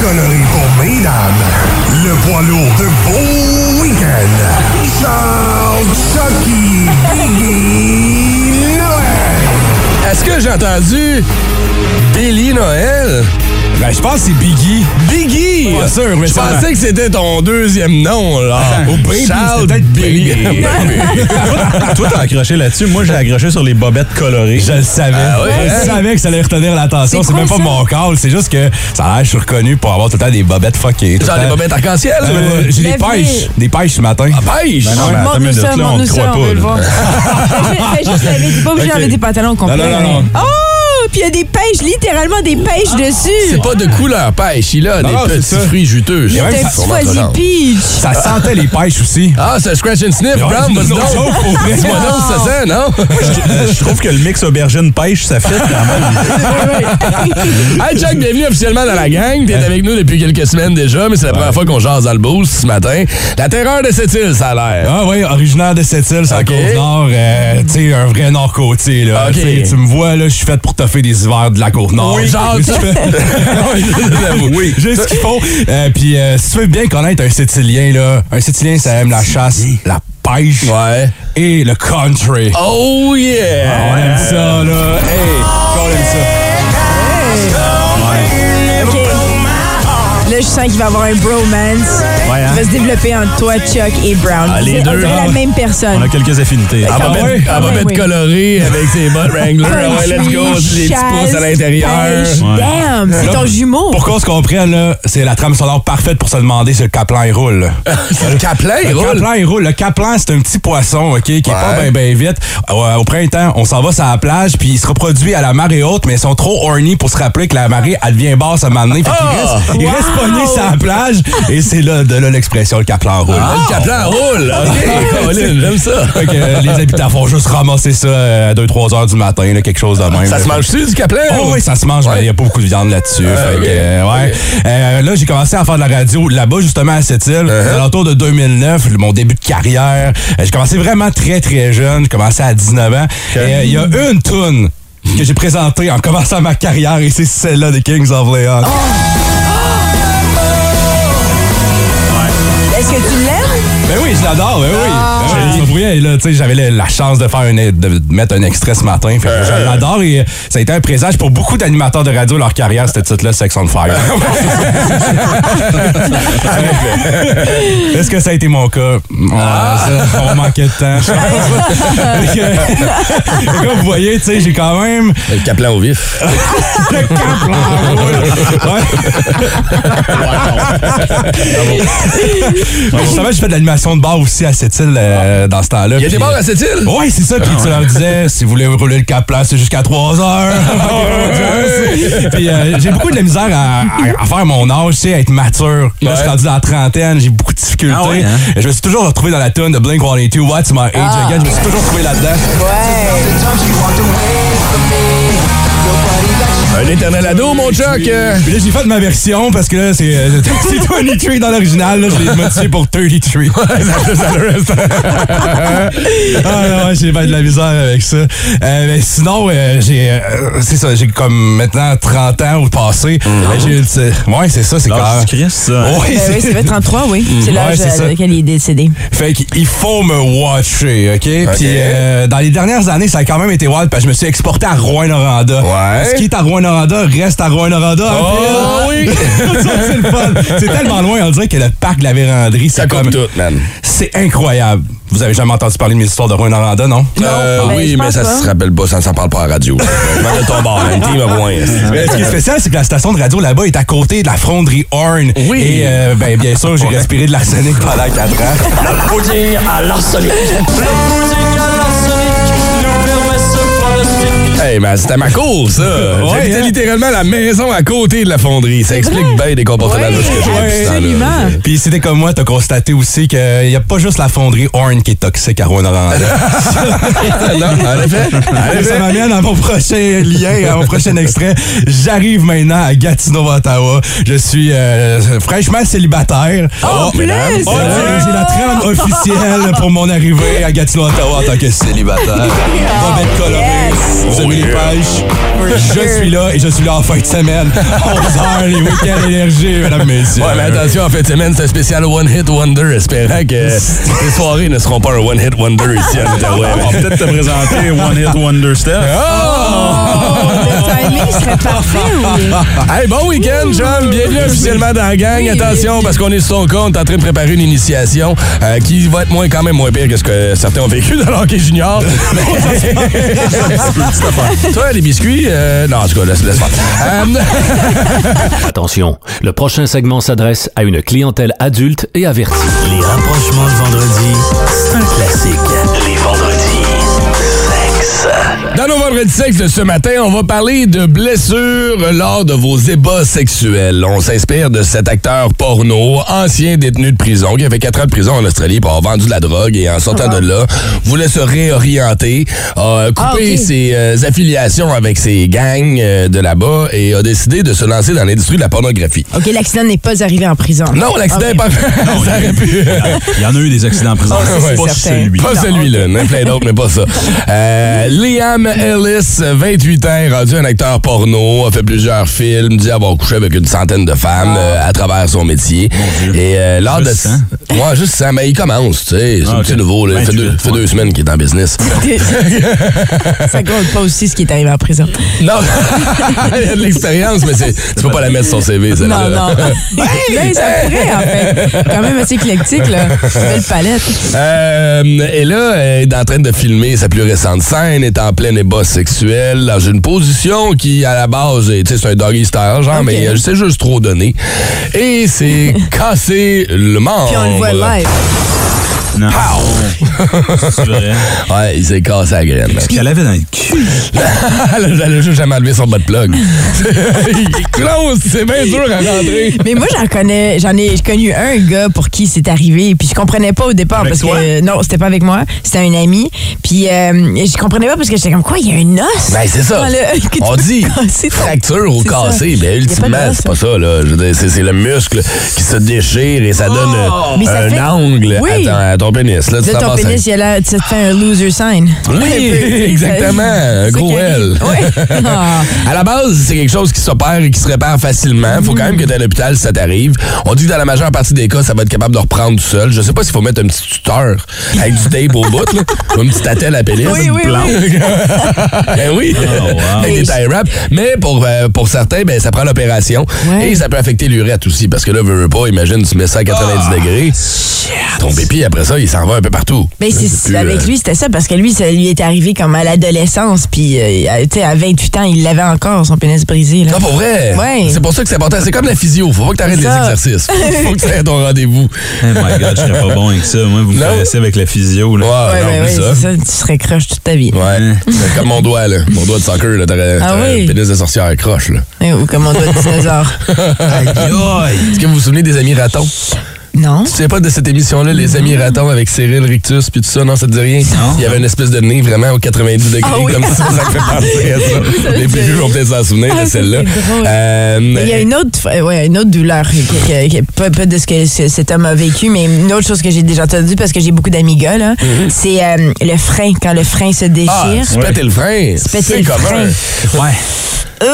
colorées pour mesdames, le poids lourd de vos week-ends, Charles Chucky Biggie Noël. Est-ce que j'ai entendu Billy Noël? Ben, je pense que c'est Biggie. Biggie! Pas sûr, mais Je pensais que c'était ton deuxième nom, là. Au Baby, Charles peut-être Billy. Baby. [LAUGHS] Toi, t'as accroché là-dessus. Moi, j'ai accroché sur les bobettes colorées. Je le savais. Ah ouais, je savais que ça allait retenir l'attention. C'est même pas ça? mon call. C'est juste que ça a l'air, je suis reconnu pour avoir tout le temps des bobettes fuckées. Genre des bobettes arc-en-ciel? Euh, J'ai des pêches. Des pêches ce matin. Ah, pêche! Ben non, mais attends une minute, là, on te croit pas. [LAUGHS] Fais- juste pas obligé d'enlever tes pantalons complets. Non, non, non, non. Oh! Puis il y a des pêches, littéralement des pêches dessus. C'est pas de couleur pêche, il a Non, des petits ça. fruits juteux. Il y a entrelangue. peach. Ça sentait les pêches aussi. Ah, c'est un scratch and sniff, Brown, vas-y non, donc. Dis-moi donc ça sent, non? Je trouve que le mix aubergine-pêche, ça fait quand même. [LAUGHS] Hey Chuck, bienvenue officiellement dans la gang. T'es avec nous depuis quelques semaines déjà, mais c'est la première fois qu'on jase dans le boost ce matin. La terreur de cette île, ça a l'air. Ah oui, originaire de cette île, c'est la Côte-Nord. euh, tu sais, un vrai Nord-Côtier. là. Ok. Tu sais, Tu me vois, là, je suis fait pour toffer des hivers de la Côte-Nord. Oui, genre, [LAUGHS] [LAUGHS] Oui, j'ai ce qu'il faut. Euh, Puis, euh, si tu veux bien connaître un Sétilien, là, un Sétilien, ça aime la chasse, la pêche Ouais. et le country. Oh yeah! On aime ça, là. Hey, on aime ça. Je sens qu'il va y avoir un bromance Ouais, hein? qui va se développer entre toi, Chuck et Brown. Ah, les on deux, ah. la même personne. On a quelques affinités. Elle va Ah mettre, ouais? elle va Ah ouais, mettre oui. colorée avec ses bottes Wrangler. Ah ouais, let's go. Les petits pouces à l'intérieur. Damn, c'est ton jumeau. Pour qu'on se comprenne, là, c'est la trame sonore parfaite pour se demander si le Caplan [LAUGHS] il roule. Le Caplan, il Le roule? caplan, il roule. Le caplan, c'est un petit poisson, OK, qui est pas bien ben vite. Au, au printemps, on s'en va sur la plage, puis il se reproduit à la marée haute, mais ils sont trop horny pour se rappeler que la marée, elle devient basse à un moment donné. Fait qu'il Ah! reste, il Wow! reste pogné sur la plage, et c'est là, de là l'expression, le caplan roule. Ah, le Caplan roule. OK, Colin, [LAUGHS] j'aime ça. Fait que euh, les habitants font juste ramasser ça à 2-3 heures du matin, là, quelque chose de même. Ça là. se mange-tu du Caplan? Oh oui, ça se mange, mais il n'y a pas beaucoup de viande là-dessus. Fait que, euh, ouais. Euh, là, j'ai commencé à faire de la radio là-bas, justement, à cette île. Uh-huh. À l'entour de 2009, mon début de carrière. Euh, j'ai commencé vraiment très, très jeune. J'ai commencé à 19 ans. Et euh, il y a une toune que j'ai présentée en commençant ma carrière et c'est celle-là des Kings of Leon. Est-ce que tu l'aimes? Ben oui, je l'adore, ben oui. Ah. Ben oui, là, tu sais, j'avais la, chance de faire un, de mettre un extrait ce matin. Fait que je l'adore et euh, ça a été un présage pour beaucoup d'animateurs de radio leur carrière, ce titre-là, Sex on Fire. [LAUGHS] Est-ce que ça a été mon cas? Ah, ça, on manquait de temps. je pense. [LAUGHS] Comme vous voyez, tu sais, j'ai quand même. Le Caplan au vif. [LAUGHS] Le Caplan, Mais justement, j'ai fait de l'animation de bar aussi à cette île dans ce temps-là. Il y a des bars à cette île? Ouais, c'est ça. Puis tu leur disais, si vous voulez rouler le Caplan, c'est jusqu'à 3 heures. [LAUGHS] [LAUGHS] puis euh, j'ai beaucoup de la misère à, à- à faire mon âge, tu sais, à être mature. Là, je suis rendu dans la trentaine, j'ai beaucoup de difficultés. Ah ouais, hein? Je me suis toujours retrouvé dans la tune de Blink-182, What's My Age Again. Je me suis toujours retrouvé là-dedans. Un éternel ado, mon Chuck. euh. Puis là, j'ai fait ma version parce que là, c'est euh, c'est [LAUGHS] 23 dans l'original. Là, je l'ai modifié pour 33. [LAUGHS] ah ouais, j'ai pas de la misère avec ça. Euh, mais sinon, euh, j'ai euh, c'est ça, j'ai comme maintenant 30 ans au passé. Euh, j'ai eu le- ouais, c'est ça, c'est L'âge clair. Christ, ça. Ouais, Ben oui, c'est- ça fait 33, oui. C'est Ouais, l'âge c'est ça. à lequel il est décédé. fait qu'il faut me watcher, OK? Puis euh, dans les dernières années, ça a quand même été wild parce que je me suis exporté à Rouen-Noranda. Ouais. Ce qui est à Rouen-Noranda reste à Rouen-Noranda. en Oh oui! [LAUGHS] C'est le fun. C'est tellement loin, on dirait que le parc de la véranderie, Ça c'est comme... tout, man. C'est incroyable. Vous avez jamais entendu parler de mes histoires de Rouen-Noranda, non? Euh, ben, oui, je mais ça pas. se rappelle pas, ça ne s'en parle pas à la radio. [LAUGHS] Je ton bord, man. Team of Rouen. Mais ce qui est spécial, c'est que la station de radio là-bas est à côté de la fronderie Horn. Oui. Et euh, ben, bien sûr, j'ai respiré de l'arsenic pendant 4 ans. [LAUGHS] Le pudding à l'arsenic. Hey, man, c'était ma cour, ça. [LAUGHS] J'habitais hein? littéralement la maison à côté de la fonderie. Ça explique bien des comportements louches que j'ai depuis ce absolument. Puis c'était comme moi, t'as constaté aussi qu'il n'y a pas juste la fonderie Horn qui est toxique à Rouen-Noranda. [LAUGHS] non, en effet. En ça m'amène à mon prochain lien, à mon prochain extrait. J'arrive maintenant à Gatineau, Ottawa. Je suis euh, fraîchement célibataire. Oh, plus! mesdames. Oh, j'ai- J'ai la trame officielle pour mon arrivée à Gatineau, Ottawa en tant que célibataire. [LAUGHS] Bobette colorée, vous avez Je suis là et je suis là en fin de semaine. 11h, les week-ends énergie, mesdames, messieurs. Ouais, mais attention, en fin de semaine, c'est un spécial One Hit Wonder, espérant que [LAUGHS] les soirées ne seront pas un One Hit Wonder ici à Ottawa. On va peut-être te présenter One Hit Wonder Steph. Le timing serait parfait, oui. Hey, bon week-end, John. Bienvenue officiellement dans la gang. Attention, parce qu'on est sur ton compte, en train de préparer une initiation euh, qui va être moins, quand même moins pire que ce que certains ont vécu dans le hockey junior. [LAUGHS] [LAUGHS] Toi, les biscuits, euh, non, en tout cas, laisse, laisse. Euh, [LAUGHS] Attention, le prochain segment s'adresse à une clientèle adulte et avertie. Les rapprochements de vendredi, c'est un classique. Les vendredis, sexe. Dans nos vendredis sexe de ce matin, on va parler de blessures lors de vos ébats sexuels. On s'inspire de cet acteur porno, ancien détenu de prison, qui a fait 4 ans de prison en Australie pour avoir vendu de la drogue et en sortant de là, voulait se réorienter, a coupé Ah, ses euh, affiliations avec ses gangs euh, de là-bas et a décidé de se lancer dans l'industrie de la pornographie. OK, l'accident n'est pas arrivé en prison. Non, l'accident n'est pas... [LAUGHS] ça aurait pu... [LAUGHS] Il y en a eu des accidents en prison. C'est pas certain. celui. Pas Non, celui-là, il y en a plein d'autres, mais pas ça. Euh, Liam Ellis, 28 ans, est rendu un acteur porno, a fait plusieurs films, dit avoir couché avec une centaine de femmes euh, à travers son métier. Et euh, lors Juste de... Ouais, juste ça, mais il commence, tu sais, c'est Ah, un petit ok. nouveau, là. Il fait, 28, deux, fait ouais. deux semaines qu'il est en business. [LAUGHS] Ça compte pas aussi ce qui est arrivé en prison. non, [LAUGHS] il a de l'expérience, mais c'est- tu peux pas la mettre sur son CV, ça. Non, non. [LAUGHS] Ben, ça pourrait, en fait. Quand même assez éclectique, là. Belle palette. Euh, et là, elle est en train de filmer sa plus récente scène, est en plein ébat sexuel, dans une position qui, à la base, est- tu sais, c'est un doggy style, genre, Ok. mais c'est juste trop donné. Et c'est [LAUGHS] cassé le membre. Puis on le voit live. Non. C'est [LAUGHS] vrai. Ouais, il s'est cassé la graine. Ce qu'elle avait dans le cul. [LAUGHS] Elle a juste jamais enlevé son bas de plug. [LAUGHS] il close, c'est bien dur à rentrer. Mais moi, j'en connais, j'en ai connu un gars pour qui c'est arrivé, puis je comprenais pas au départ Avec parce toi? que non, c'était pas avec moi, c'était un ami, puis euh, je comprenais pas parce que j'étais comme quoi, il y a un os? Ben, c'est ça. le- On dit fracture ou ça. cassé. Ben, pas de ultimement, c'est pas ça, là. Veux dire, C'est le muscle qui se déchire et ça donne Mais ça un fait- angle Oui. à ton, à ton pénis. Là, tu Là, t'en ton pénis, il a tu te fais un loser sign. Oui, exactement. Un gros L. [LAUGHS] Ah. À la base, c'est quelque chose qui s'opère et qui se répare facilement. Faut quand même que tu à l'hôpital si ça t'arrive. On dit que dans la majeure partie des cas, ça va être capable de reprendre tout seul. Je sais pas s'il faut mettre un petit tuteur avec du tape au bout, là. Ou une petite attelle à pénis. Oui, oui, oui. [LAUGHS] ben oui, avec des tie wraps. Mais pour, euh, pour certains, ben, ça prend l'opération. Et ça peut affecter l'urètre aussi. Parce que là, veux, veux pas, imagine, tu mets ça à 90 degrés. Ton pépi, après ça, il s'en va un peu partout. Ben, c'est, avec euh, lui, c'était ça, parce que lui, ça lui est arrivé comme à l'adolescence, puis euh, tu sais, à 28 ans, il l'avait encore, son pénis brisé. Là. Ah, pour vrai? Ouais. C'est pour ça que c'est important. C'est comme la physio. Faut pas que t'arrêtes les Ça. exercices. Faut que tu aies ton rendez-vous. [LAUGHS] Oh my god, je serais pas bon avec ça. Moi, vous me connaissez avec la physio. Là. Ouais, Ouais, non, ben oui, ça. tu serais croche toute ta vie. Ouais. [LAUGHS] C'est comme mon doigt, là. Mon doigt de soccer, là. T'aurais Ah oui? un pénis de sorcière croche, là. Ou comme on doit de dinosaure. [LAUGHS] Est-ce que vous vous souvenez des Amis Ratons? Non. Tu sais pas de cette émission-là, Les Amis Ratons avec Cyril Rictus puis tout ça, non, ça te dit rien? Il y avait une espèce de nez vraiment au 90 degrés, Ah oui. comme ça, ça fait penser à ça. [LAUGHS] Les plus vieux vont peut-être s'en souvenir Ah, de ça, celle-là. Euh, il y a une autre, ouais, une autre douleur, qui, qui- qui- pas, pas de ce que ce- cet homme a vécu, mais une autre chose que j'ai déjà entendu parce que j'ai beaucoup d'amis gars, là, c'est euh, le frein, quand le frein se déchire. Mm-hmm. Ah, se péter le frein? Se péter C'est le commun. frein. Ouais. Euh,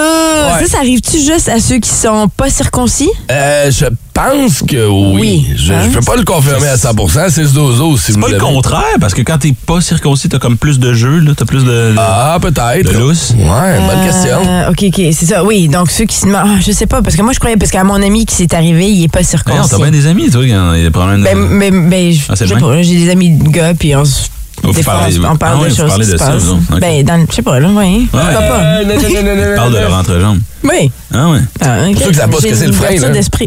Ouais. Ça, ça arrive-tu juste à ceux qui sont pas circoncis? Euh, je pense que oui. Oui. Je, Hein? je peux pas le confirmer à 100%. C'est ce dozo si C'est vous pas le l'avez. contraire, parce que quand t'es pas circoncis, t'as comme plus de jeu, là. T'as plus de. Ah, peut-être. De lousse. Ouais, bonne question. Euh, OK, OK, c'est ça. Oui, donc ceux qui se... Ah, je sais pas, parce que moi, je croyais, parce qu'à mon ami qui s'est arrivé, il est pas Mais non, circoncis. t'as bien des amis, toi, quand il y a des problèmes de. Ben, ben, ben, je Ah, c'est je sais pas, j'ai des amis de gars, puis on se... Des fois, on, parle Ah ouais, de choses qui de se ça, passent. Ben, dans, je sais pas, là, oui. Pourquoi pas? Euh, non, non, non, non, non, On parle de leur [LAUGHS] entrejambe. Oui. Ah ouais. Ah, ok. Pour ceux qui savent pas ce que c'est le une frein, là. d'esprit.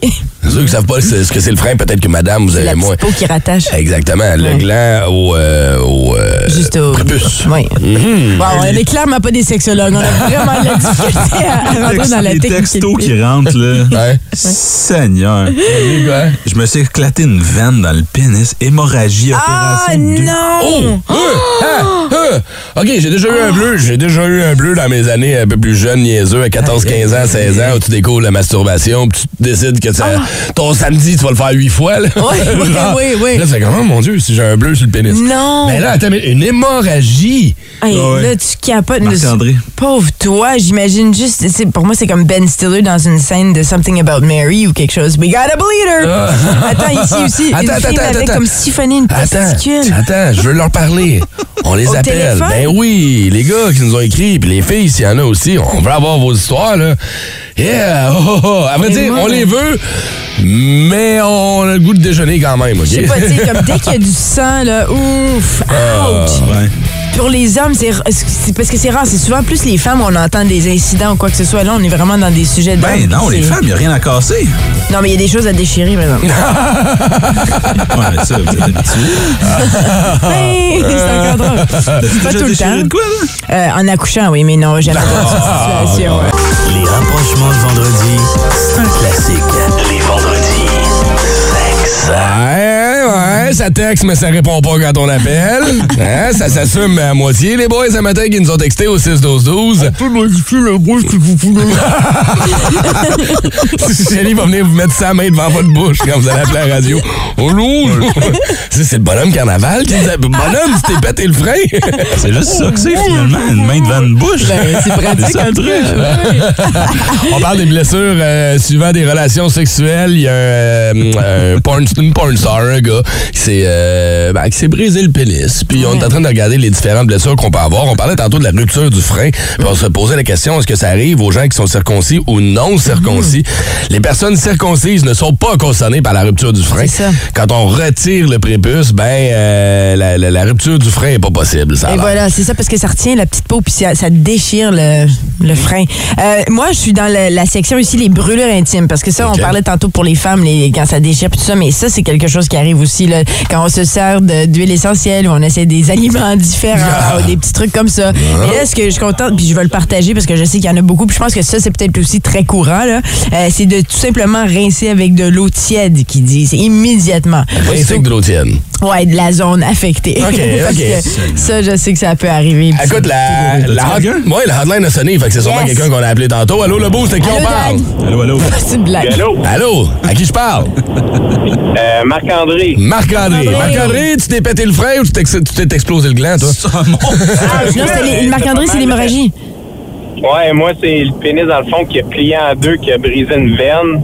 Ceux qui savent pas ce que c'est le frein, peut-être que madame, vous C'est avez la moins. petite peau qui rattache. Exactement, le Ouais. gland au, euh, au euh, Juste au... prépuce. Oui. Mhm. Bon, on est clairement pas des sexologues. On a [LAUGHS] vraiment de la difficulté à à rentrer dans la les technique. textos qui rentrent, là. Ouais. Seigneur. Je me suis éclaté une veine dans le pénis. Hémorragie, Ah opération. deux- non! Oh! Hein? Hein? OK, j'ai déjà eu un bleu. J'ai déjà eu un bleu dans mes années un peu plus jeunes, niaiseux, à 14, 15 ans, 16 ans, où tu découvres la masturbation, puis tu décides que ça- ton samedi, tu vas le faire huit fois. Là. Oui, oui, [LAUGHS] oui, oui. Là, fais comme, oh mon Dieu, si j'ai un bleu sur le pénis? Non! Mais là, attends, mais une hémorragie. Hey, Ah ouais. Là, tu capotes. Marc-André. Pauvre toi, j'imagine juste. c'est- Pour moi, c'est comme Ben Stiller dans une scène de Something About Mary ou quelque chose. We got a bleeder! [LAUGHS] Attends, ici aussi. Attends, une attends, fille attends, attends. comme siphonné une Attends, testicule. attends, je veux leur parler. On les [LAUGHS] appelle. Ben oui, les gars qui nous ont écrit, puis les filles, s'il y en a aussi, on veut avoir vos histoires, là. Yeah! Oh, oh, oh. À vrai dire, moi- on les veut, mais on a le goût de déjeuner quand même, OK? Je sais pas, tu comme dès qu'il y a du sang, là, ouf, Ah, ouch! Ouais. Pour les hommes, c'est parce que c'est rare. C'est souvent plus les femmes où on entend des incidents ou quoi que ce soit. Là, on est vraiment dans des sujets d'hommes. Ben non, les femmes, il a rien à casser. Non, mais il y a des choses à déchirer, par exemple. [LAUGHS] Ouais, mais ça, vous êtes habitués. Hey, [LAUGHS] c'est encore drôle. [LAUGHS] Pas tout le temps. de quoi, là? Euh, en accouchant, oui, mais non, jamais dans cette situation. ouais. Les rapprochements de vendredi, c'est un classique. Les vendredis, sexe. Ouais, ça texte, mais ça répond pas quand on appelle. [LAUGHS] Hein, ça s'assume à moitié. Les boys, ce matin, qui nous ont texté au 6-12-12. peux modifier la bouche que vous voulez. [LAUGHS] Chérie va venir vous mettre sa main devant votre bouche quand vous allez appeler la radio. Oh non! C'est [LAUGHS] c'est le bonhomme carnaval qui a... Bonhomme, tu t'es pété le frein! C'est juste ça que c'est, finalement. Une main devant une bouche. Ben, c'est pratique, ça, tout truc. On parle des blessures euh, suivant des relations sexuelles. Il y a un, euh, un porn, une porn star, un gars, qui s'est euh, ben, brisé le pénis. Puis on est en train de regarder les différentes blessures qu'on peut avoir. On parlait tantôt de la rupture du frein. Puis on se posait la question, est-ce que ça arrive aux gens qui sont circoncis ou non circoncis? Les personnes circoncises ne sont pas concernées par la rupture du frein. Ça. Quand on retire le prépuce, ben euh, la, la- la rupture du frein est pas possible. Ça Et voilà, c'est ça, parce que ça retient la petite peau, puis ça, ça déchire le, le frein. Euh, moi, je suis dans la section ici, les brûlures intimes, parce que ça, on parlait tantôt pour les femmes, les, quand ça déchire, puis tout ça, mais ça, c'est quelque chose qui arrive aussi, là, quand on se sert d'huile essentielle, ou on essaie des aliments différents, [LAUGHS] ou des petits trucs comme ça. Et là, ce que je suis contente, puis je vais le partager, parce que je sais qu'il y en a beaucoup, puis je pense que ça, c'est peut-être aussi très courant, là, euh, c'est de tout simplement rincer avec de l'eau tiède, qui disent, immédiatement. Rincer avec de l'eau tiède. Ouais, de la zone affectée. OK, [LAUGHS] OK. ça, je sais que ça peut arriver. Écoute, la, c'est- la, hot- ouais, la hotline a sonné, fait que c'est sûrement Yes. quelqu'un qu'on a appelé tantôt. Allô, le boost, à qui on parle? Allô, allô. [LAUGHS] C'est une blague. Allô? Allô, à qui je parle? Euh, Marc-André. Marc-André. Marc-André, tu t'es pété le frein ou tu t'es tu t'es explosé le gland, toi? Ah, non, c'était les- le Marc-André, c'est l'hémorragie. Ouais, moi, c'est le pénis, dans le fond, qui a plié en deux, qui a brisé une veine.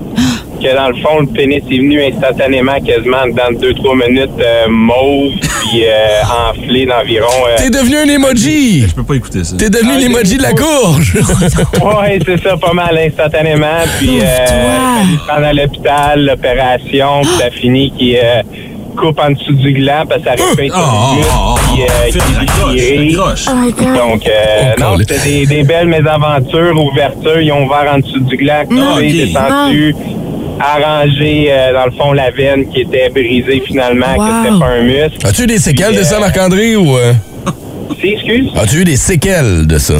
Que dans le fond, le pénis est venu instantanément, quasiment dans 2-3 minutes, euh, mauve, puis euh, enflé d'environ. euh, T'es devenu un emoji! Je peux pas écouter ça. T'es devenu l'emoji de la courge! [LAUGHS] ouais, c'est ça, pas mal instantanément. Puis, euh, à l'hôpital, l'opération, puis ça finit qui euh, coupe en dessous du gland parce que ça répète Oh, oh, oh, puis euh, est déchiré. Donc, euh, non, c'était des, des belles mésaventures, ouvertures. Ils ont ouvert en dessous du gland, coupé, Ah, descendu, arrangé, euh, dans le fond, la veine qui était brisée finalement, que c'était pas un muscle. As-tu eu des séquelles de ça, Marc-André, ou... euh? Si, excuse? As-tu eu des séquelles de ça?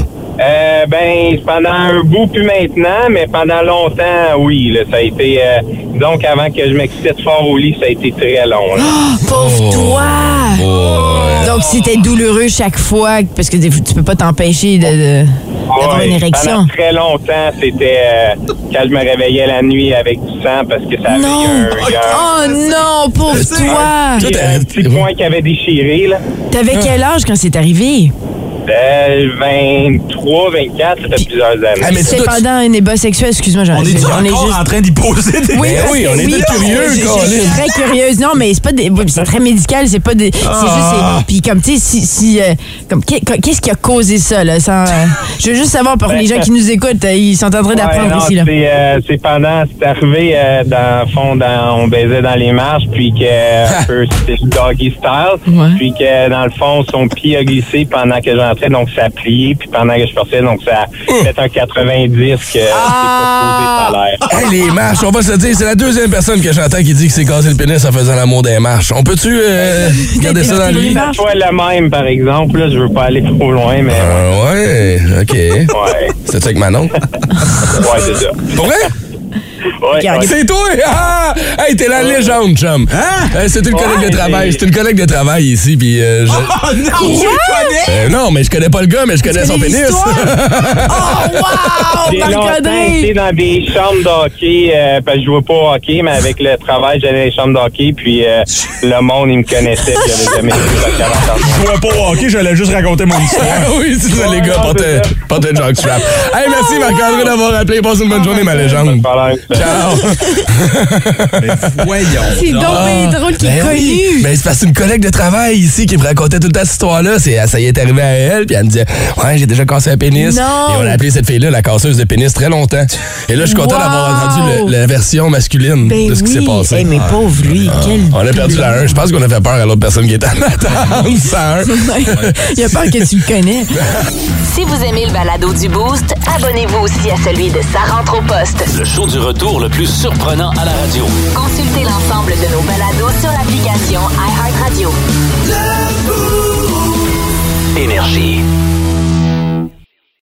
Euh, ben, pendant un bout, plus maintenant, mais pendant longtemps, oui. Là, ça a été. euh, donc, avant que je m'excite fort au lit, ça a été très long. là. Pauvre toi! Donc, c'était douloureux chaque fois, parce que des fois, tu peux pas t'empêcher de, de- d'avoir une érection. Pendant très longtemps, c'était euh, quand je me réveillais la nuit avec du sang parce que ça avait Non! un, Oh non, pauvre toi! Euh, un petit point qui avait déchiré, là. T'avais quel âge quand c'est arrivé? Euh, 23, 24, ça fait plusieurs années. c'est pendant un débat sexuel, excuse-moi, j'en On est encore en train d'y poser des Oui, questions? oui, on est tous curieux, je- suis très curieuse. Non, mais c'est pas des, oui, c'est très médical, c'est pas des, c'est Ah. juste, c'est- puis comme tu sais, si, si, euh, comme qu'est- qu'est-ce qui a causé ça là sans, euh, [LAUGHS] Je veux juste savoir pour les gens qui nous écoutent, euh, ils sont en train d'apprendre Ouais, ici là. C'est, euh, pendant, c'est arrivé euh, dans le fond, dans, on baisait dans les marches, puis que un peu, c'était doggy style, puis que dans le fond, son pied a glissé pendant que donc ça a plié, puis pendant que je sortais, donc ça a fait un 90 que c'est pas posé salaire. Hey, les marches, on va se dire, c'est la deuxième personne que j'entends qui dit que c'est cassé le pénis en faisant l'amour des marches. On peut-tu euh, [LAUGHS] garder ça dans le lit? Soit le même, par exemple, là, je veux pas aller trop loin, mais... Ah ouais, OK. Ouais. C'était avec Manon? [LAUGHS] Ouais, c'est ça. Pour vrai? Ouais. C'est toi! [LAUGHS] Ah! Hey, t'es la légende, chum! Euh, c'est une collègue Ouais, de travail. c'est- une collègue de travail ici, puis... euh, je- Oh non, je je Euh, non, mais je connais pas le gars, mais je connais son pénis. [LAUGHS] J'ai longtemps été dans des chambres d'hockey, euh, parce que je jouais pas au hockey, mais avec le travail, j'allais dans les chambres d'hockey, puis euh, le monde, il me connaissait, puis j'avais jamais vu ça 40 ans. Je jouais pas au hockey, j'allais juste raconter mon histoire. [LAUGHS] oui, c'est ça, les gars, portez, un jockstrap. Hey, merci Marc-André d'avoir appelé. Passe une bonne journée, ma légende. Ciao! Voyons. C'est donc bien drôle qu'il est Ben oui. connu. Ben, c'est parce que une collègue de travail ici qui me racontait toute cette histoire-là. C'est- Ça y est arrivé à elle, puis elle me disait Ouais, j'ai déjà cassé un pénis. Non. Et on a appelé cette fille-là la casseuse de pénis très longtemps. Et là, je suis content Wow. d'avoir entendu le- la version masculine Ben de ce qui s'est oui. passé. Hey, mais pauvre lui, quel. On a perdu la 1. Je pense qu'on a fait peur à l'autre personne qui était en attente. Ça. [LAUGHS] Il a peur que tu le connais. Si vous aimez le balado du Boost, abonnez-vous aussi à celui de Sa rentre au poste. Le show du retour le plus surprenant à la radio. Consultez l'ensemble de nos balados sur l'application iHeartRadio. Énergie.